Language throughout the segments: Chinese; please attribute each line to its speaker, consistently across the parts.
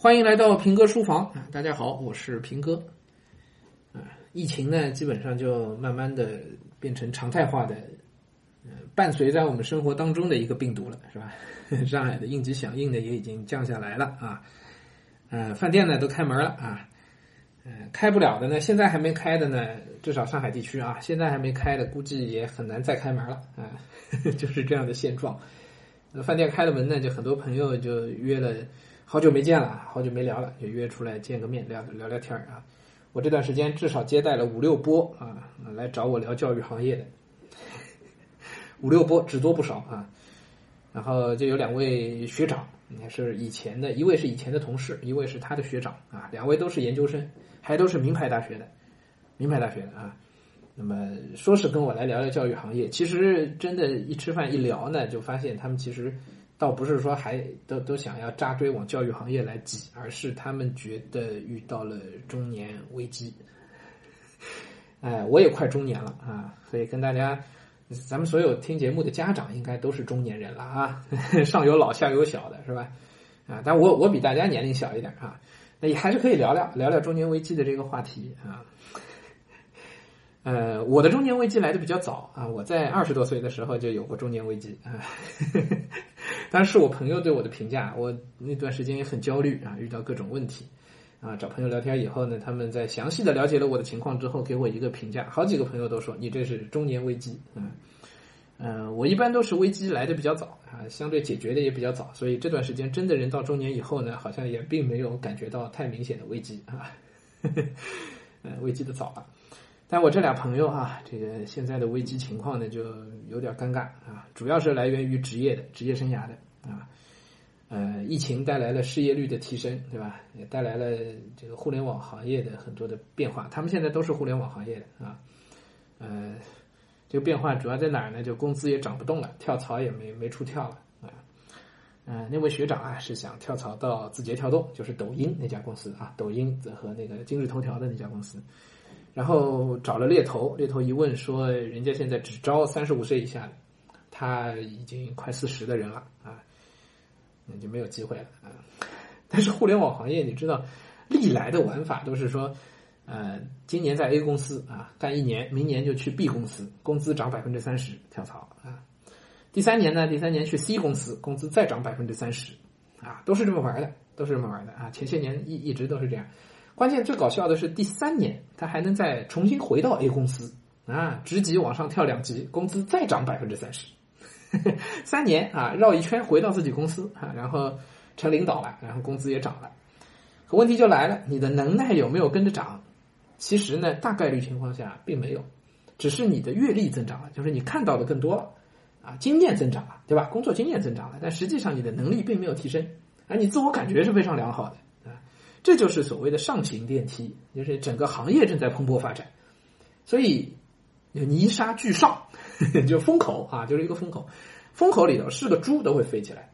Speaker 1: 欢迎来到平哥书房啊！大家好，我是平哥。啊，疫情呢，基本上就慢慢的变成常态化的，呃，伴随在我们生活当中的一个病毒了，是吧？上海的应急响应呢也已经降下来了啊，呃，饭店呢都开门了啊，呃，开不了的呢，现在还没开的呢，至少上海地区啊，现在还没开的，估计也很难再开门了啊，就是这样的现状。那饭店开了门呢，就很多朋友就约了。好久没见了，好久没聊了，就约出来见个面，聊聊聊天啊。我这段时间至少接待了五六波啊，来找我聊教育行业的，五六波只多不少啊。然后就有两位学长，也是以前的，一位是以前的同事，一位是他的学长啊，两位都是研究生，还都是名牌大学的，名牌大学的啊。那么说是跟我来聊聊教育行业，其实真的，一吃饭一聊呢，就发现他们其实。倒不是说还都都想要扎堆往教育行业来挤，而是他们觉得遇到了中年危机。哎，我也快中年了啊，所以跟大家，咱们所有听节目的家长应该都是中年人了啊，上有老下有小的是吧？啊，但我我比大家年龄小一点啊，那也还是可以聊聊聊聊中年危机的这个话题啊。呃，我的中年危机来的比较早啊，我在二十多岁的时候就有过中年危机啊。当是我朋友对我的评价，我那段时间也很焦虑啊，遇到各种问题，啊，找朋友聊天以后呢，他们在详细的了解了我的情况之后，给我一个评价，好几个朋友都说你这是中年危机，嗯，嗯，我一般都是危机来的比较早啊，相对解决的也比较早，所以这段时间真的人到中年以后呢，好像也并没有感觉到太明显的危机啊，嗯，危机的早了。但我这俩朋友哈，这个现在的危机情况呢，就有点尴尬啊，主要是来源于职业的职业生涯的啊，呃，疫情带来了失业率的提升，对吧？也带来了这个互联网行业的很多的变化，他们现在都是互联网行业的啊，呃，这个变化主要在哪儿呢？就工资也涨不动了，跳槽也没没处跳了啊，嗯，那位学长啊是想跳槽到字节跳动，就是抖音那家公司啊，抖音和那个今日头条的那家公司。然后找了猎头，猎头一问说，人家现在只招三十五岁以下的，他已经快四十的人了啊，那就没有机会了啊。但是互联网行业，你知道，历来的玩法都是说，呃，今年在 A 公司啊干一年，明年就去 B 公司，工资涨百分之三十，跳槽啊。第三年呢，第三年去 C 公司，工资再涨百分之三十，啊，都是这么玩的，都是这么玩的啊。前些年一一直都是这样。关键最搞笑的是第三年，他还能再重新回到 A 公司啊，职级往上跳两级，工资再涨百分之三十，三年啊绕一圈回到自己公司啊，然后成领导了，然后工资也涨了。可问题就来了，你的能耐有没有跟着涨？其实呢，大概率情况下并没有，只是你的阅历增长了，就是你看到的更多了啊，经验增长了，对吧？工作经验增长了，但实际上你的能力并没有提升，而你自我感觉是非常良好的。这就是所谓的上行电梯，就是整个行业正在蓬勃发展，所以泥沙俱上，就风口啊，就是一个风口，风口里头是个猪都会飞起来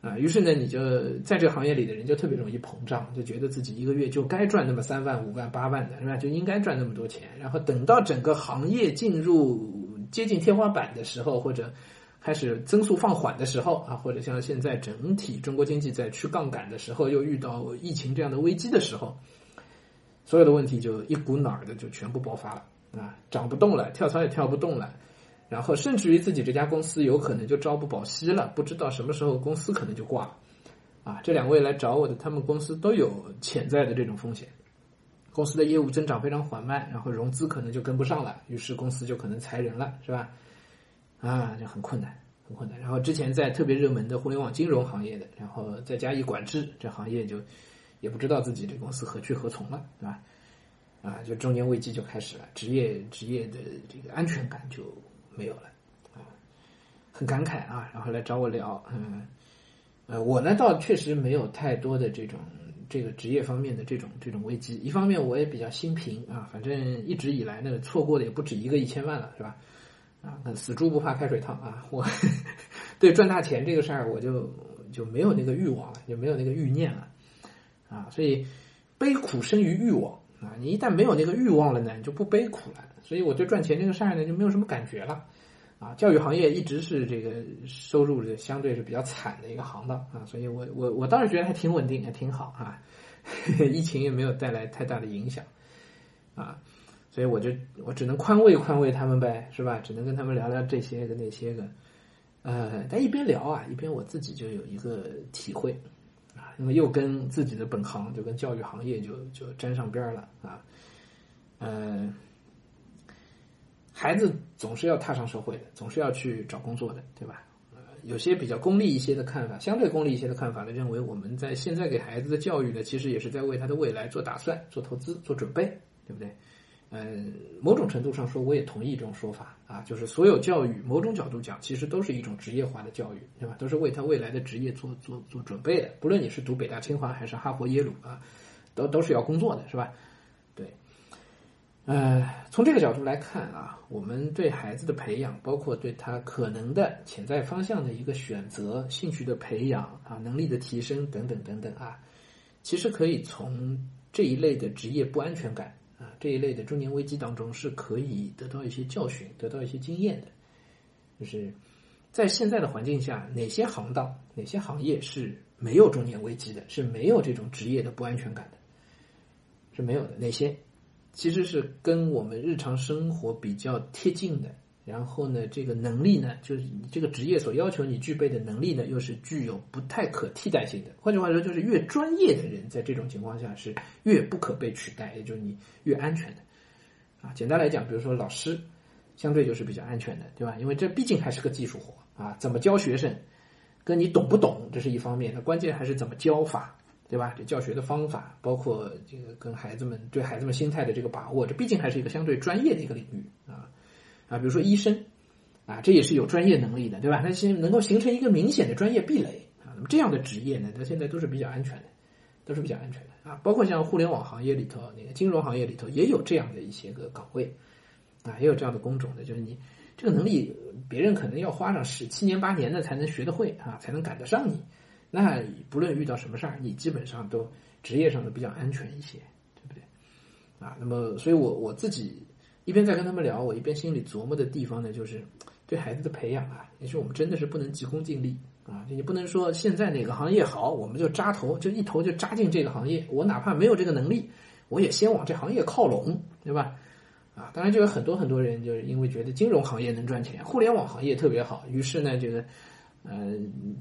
Speaker 1: 啊。于是呢，你就在这个行业里的人就特别容易膨胀，就觉得自己一个月就该赚那么三万、五万、八万的是吧？就应该赚那么多钱。然后等到整个行业进入接近天花板的时候，或者开始增速放缓的时候啊，或者像现在整体中国经济在去杠杆的时候，又遇到疫情这样的危机的时候，所有的问题就一股脑的就全部爆发了啊，涨不动了，跳槽也跳不动了，然后甚至于自己这家公司有可能就朝不保夕了，不知道什么时候公司可能就挂了啊。这两位来找我的，他们公司都有潜在的这种风险，公司的业务增长非常缓慢，然后融资可能就跟不上了，于是公司就可能裁人了，是吧？啊，就很困难，很困难。然后之前在特别热门的互联网金融行业的，然后再加以管制，这行业就也不知道自己这公司何去何从了，对吧？啊，就中年危机就开始了，职业职业的这个安全感就没有了，啊，很感慨啊。然后来找我聊，嗯，呃，我呢倒确实没有太多的这种这个职业方面的这种这种危机。一方面我也比较心平啊，反正一直以来呢错过的也不止一个一千万了，是吧？啊，死猪不怕开水烫啊！我 对赚大钱这个事儿，我就就没有那个欲望了，就没有那个欲念了啊！所以悲苦生于欲望啊！你一旦没有那个欲望了呢，你就不悲苦了。所以我对赚钱这个事儿呢，就没有什么感觉了啊，教育行业一直是这个收入的相对是比较惨的一个行当啊，所以我我我当时觉得还挺稳定，还挺好啊，疫情也没有带来太大的影响啊，所以我就我只能宽慰宽慰他们呗，是吧？只能跟他们聊聊这些个那些个，呃，但一边聊啊，一边我自己就有一个体会啊，因为又跟自己的本行就跟教育行业就就沾上边了啊，呃。孩子总是要踏上社会的，总是要去找工作的，对吧？有些比较功利一些的看法，相对功利一些的看法呢，认为我们在现在给孩子的教育呢，其实也是在为他的未来做打算、做投资、做准备，对不对？嗯，某种程度上说，我也同意这种说法啊，就是所有教育，某种角度讲，其实都是一种职业化的教育，对吧？都是为他未来的职业做做做准备的。不论你是读北大、清华还是哈佛、耶鲁啊，都都是要工作的，是吧？对呃，从这个角度来看啊，我们对孩子的培养，包括对他可能的潜在方向的一个选择、兴趣的培养啊、能力的提升等等等等啊，其实可以从这一类的职业不安全感这一类的中年危机当中是可以得到一些教训、得到一些经验的。就是在现在的环境下，哪些行当、哪些行业是没有中年危机的，是没有这种职业的不安全感的，是没有的。哪些？其实是跟我们日常生活比较贴近的，然后呢，这个能力呢，就是你这个职业所要求你具备的能力呢，又是具有不太可替代性的。换句话说，就是越专业的人，在这种情况下是越不可被取代，也就是你越安全的。啊，简单来讲，比如说老师，相对就是比较安全的，对吧？因为这毕竟还是个技术活啊，怎么教学生，跟你懂不懂这是一方面，那关键还是怎么教法。对吧？这教学的方法，包括这个跟孩子们对孩子们心态的这个把握，这毕竟还是一个相对专业的一个领域啊啊，比如说医生啊，这也是有专业能力的，对吧？那先能够形成一个明显的专业壁垒啊。那么这样的职业呢，它现在都是比较安全的，都是比较安全的啊。包括像互联网行业里头，那个金融行业里头也有这样的一些个岗位啊，也有这样的工种的，就是你这个能力，别人可能要花上十七年八年的才能学得会啊，才能赶得上你。那不论遇到什么事儿，你基本上都职业上都比较安全一些，对不对？啊，那么，所以我我自己一边在跟他们聊，我一边心里琢磨的地方呢，就是对孩子的培养啊，也是我们真的是不能急功近利啊，你不能说现在哪个行业好，我们就扎头，就一头就扎进这个行业，我哪怕没有这个能力，我也先往这行业靠拢，对吧？啊，当然就有很多很多人就是因为觉得金融行业能赚钱，互联网行业特别好，于是呢，这个。呃，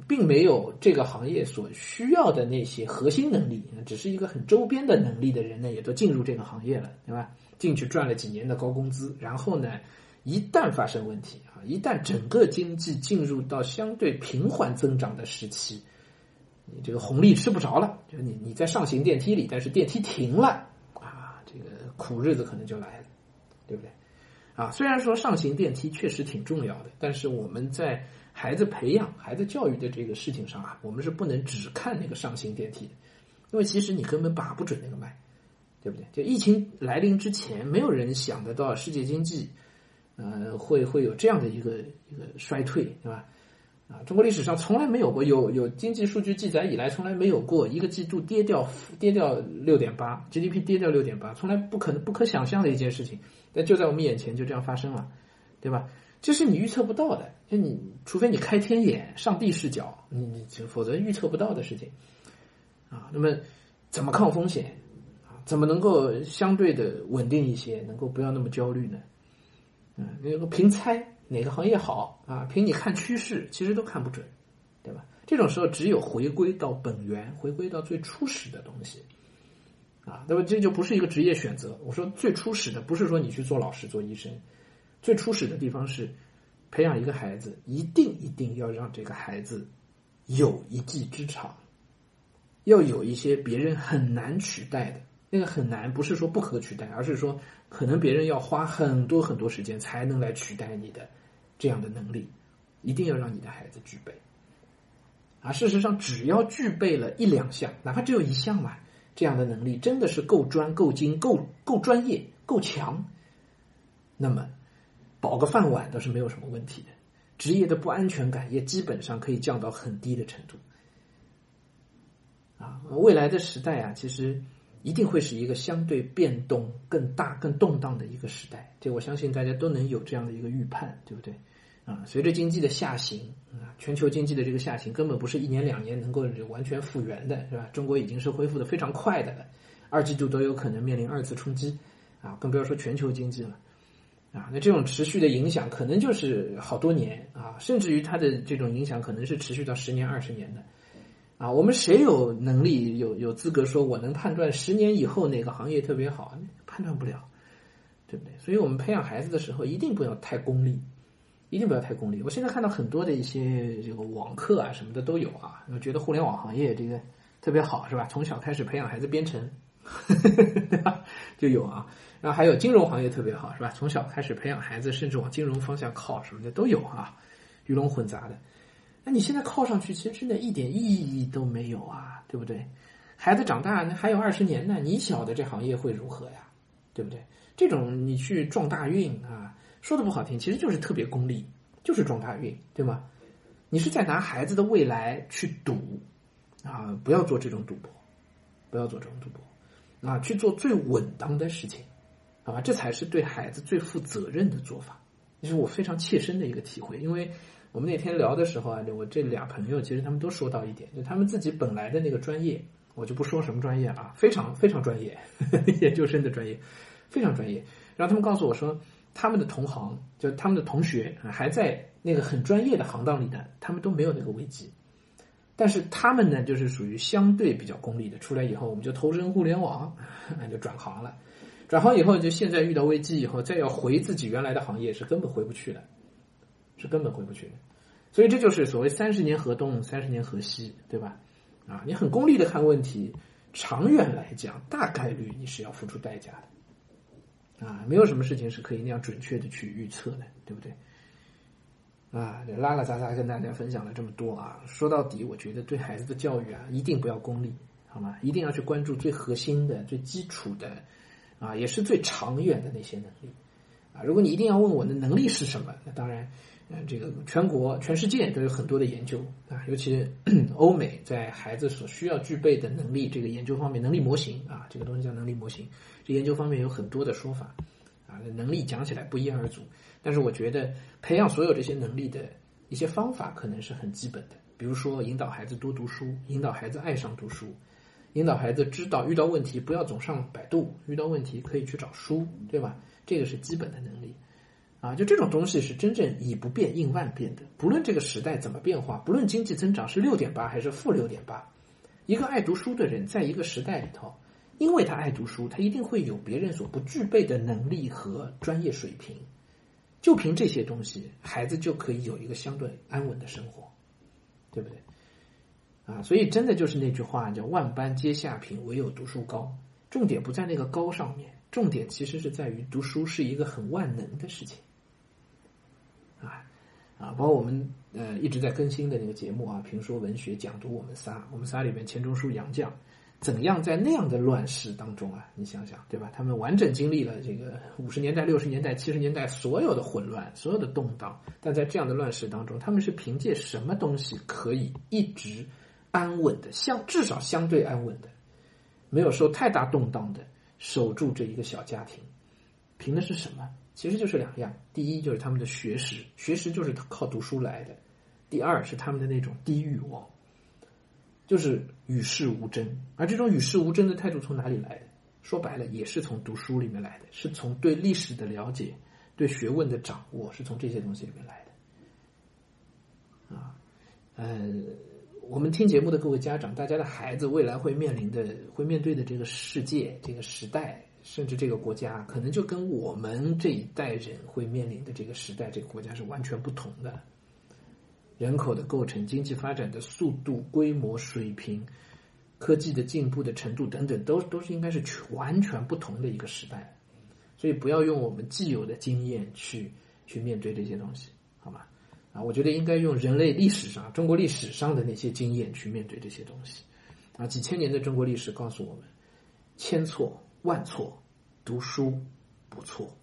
Speaker 1: 并没有这个行业所需要的那些核心能力，只是一个很周边的能力的人呢，也都进入这个行业了，对吧？进去赚了几年的高工资，然后呢，一旦发生问题啊，一旦整个经济进入到相对平缓增长的时期，你这个红利吃不着了，就是你你在上行电梯里，但是电梯停了啊，这个苦日子可能就来了，对不对？啊，虽然说上行电梯确实挺重要的，但是我们在孩子培养、孩子教育的这个事情上啊，我们是不能只看那个上行电梯的，因为其实你根本把不准那个脉，对不对？就疫情来临之前，没有人想得到世界经济，呃，会会有这样的一个一个衰退，对吧？啊，中国历史上从来没有过，有有经济数据记载以来，从来没有过一个季度跌掉跌掉六点八，GDP 跌掉六点八，从来不可能不可想象的一件事情，但就在我们眼前就这样发生了，对吧？这是你预测不到的，就你除非你开天眼、上帝视角，你你否则预测不到的事情啊。那么怎么抗风险啊？怎么能够相对的稳定一些，能够不要那么焦虑呢？嗯，那个凭猜哪个行业好啊？凭你看趋势，其实都看不准，对吧？这种时候只有回归到本源，回归到最初始的东西啊。那么这就不是一个职业选择。我说最初始的，不是说你去做老师、做医生。最初始的地方是培养一个孩子，一定一定要让这个孩子有一技之长，要有一些别人很难取代的。那个很难，不是说不可取代，而是说可能别人要花很多很多时间才能来取代你的这样的能力，一定要让你的孩子具备。啊，事实上，只要具备了一两项，哪怕只有一项嘛，这样的能力真的是够专、够精、够够专业、够强，那么。保个饭碗倒是没有什么问题的，职业的不安全感也基本上可以降到很低的程度。啊，未来的时代啊，其实一定会是一个相对变动更大、更动荡的一个时代。这我相信大家都能有这样的一个预判，对不对？啊，随着经济的下行啊，全球经济的这个下行根本不是一年两年能够完全复原的，是吧？中国已经是恢复的非常快的了，二季度都有可能面临二次冲击啊，更不要说全球经济了啊。那这种持续的影响可能就是好多年啊，甚至于它的这种影响可能是持续到十年、二十年的。啊，我们谁有能力、有有资格说我能判断十年以后哪个行业特别好？判断不了，对不对？所以我们培养孩子的时候，一定不要太功利，一定不要太功利。我现在看到很多的一些这个网课啊什么的都有啊，我觉得互联网行业这个特别好，是吧？从小开始培养孩子编程，对吧？就有啊。然后还有金融行业特别好，是吧？从小开始培养孩子，甚至往金融方向靠什么的都有啊，鱼龙混杂的。那你现在靠上去，其实真的一点意义都没有啊，对不对？孩子长大，那还有二十年呢，你晓得这行业会如何呀，对不对？这种你去撞大运啊，说的不好听，其实就是特别功利，就是撞大运，对吗？你是在拿孩子的未来去赌啊，不要做这种赌博，不要做这种赌博啊，去做最稳当的事情，好吧？这才是对孩子最负责任的做法，这是我非常切身的一个体会，因为。我们那天聊的时候啊，我这俩朋友其实他们都说到一点，就他们自己本来的那个专业，我就不说什么专业啊，非常非常专业，研究生的专业，非常专业。然后他们告诉我说，他们的同行，就他们的同学还在那个很专业的行当里的，他们都没有那个危机。但是他们呢，就是属于相对比较功利的，出来以后我们就投身互联网，那 就转行了。转行以后，就现在遇到危机以后，再要回自己原来的行业是根本回不去的。是根本回不去的，所以这就是所谓三十年河东，三十年河西，对吧？啊，你很功利的看问题，长远来讲，大概率你是要付出代价的，啊，没有什么事情是可以那样准确的去预测的，对不对？啊，拉拉杂杂跟大家分享了这么多啊，说到底，我觉得对孩子的教育啊，一定不要功利，好吗？一定要去关注最核心的、最基础的，啊，也是最长远的那些能力，啊，如果你一定要问我的能力是什么，那当然。嗯，这个全国、全世界都有很多的研究啊，尤其 欧美在孩子所需要具备的能力这个研究方面，能力模型啊，这个东西叫能力模型，这研究方面有很多的说法啊，能力讲起来不一而足，但是我觉得培养所有这些能力的一些方法可能是很基本的，比如说引导孩子多读书，引导孩子爱上读书，引导孩子知道遇到问题不要总上百度，遇到问题可以去找书，对吧？这个是基本的能力。啊，就这种东西是真正以不变应万变的。不论这个时代怎么变化，不论经济增长是六点八还是负六点八，一个爱读书的人，在一个时代里头，因为他爱读书，他一定会有别人所不具备的能力和专业水平。就凭这些东西，孩子就可以有一个相对安稳的生活，对不对？啊，所以真的就是那句话，叫“万般皆下品，唯有读书高”。重点不在那个高上面，重点其实是在于读书是一个很万能的事情。啊，啊，包括我们呃一直在更新的那个节目啊，评说文学讲读我们仨，我们仨里面钱钟书、杨绛，怎样在那样的乱世当中啊？你想想，对吧？他们完整经历了这个五十年代、六十年代、七十年代所有的混乱、所有的动荡，但在这样的乱世当中，他们是凭借什么东西可以一直安稳的，相至少相对安稳的，没有受太大动荡的守住这一个小家庭？凭的是什么？其实就是两样，第一就是他们的学识，学识就是靠读书来的；第二是他们的那种低欲望，就是与世无争。而这种与世无争的态度从哪里来的？说白了，也是从读书里面来的，是从对历史的了解、对学问的掌握，是从这些东西里面来的。啊，呃，我们听节目的各位家长，大家的孩子未来会面临的、会面对的这个世界、这个时代。甚至这个国家可能就跟我们这一代人会面临的这个时代、这个国家是完全不同的。人口的构成、经济发展的速度、规模、水平、科技的进步的程度等等，都都是应该是完全不同的一个时代。所以不要用我们既有的经验去去面对这些东西，好吗？啊，我觉得应该用人类历史上、中国历史上的那些经验去面对这些东西。啊，几千年的中国历史告诉我们，千错。万错，读书不错。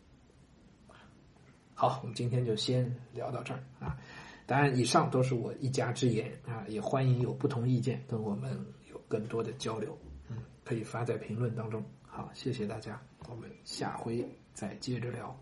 Speaker 1: 好，我们今天就先聊到这儿啊。当然，以上都是我一家之言啊，也欢迎有不同意见跟我们有更多的交流。嗯，可以发在评论当中。好，谢谢大家，我们下回再接着聊。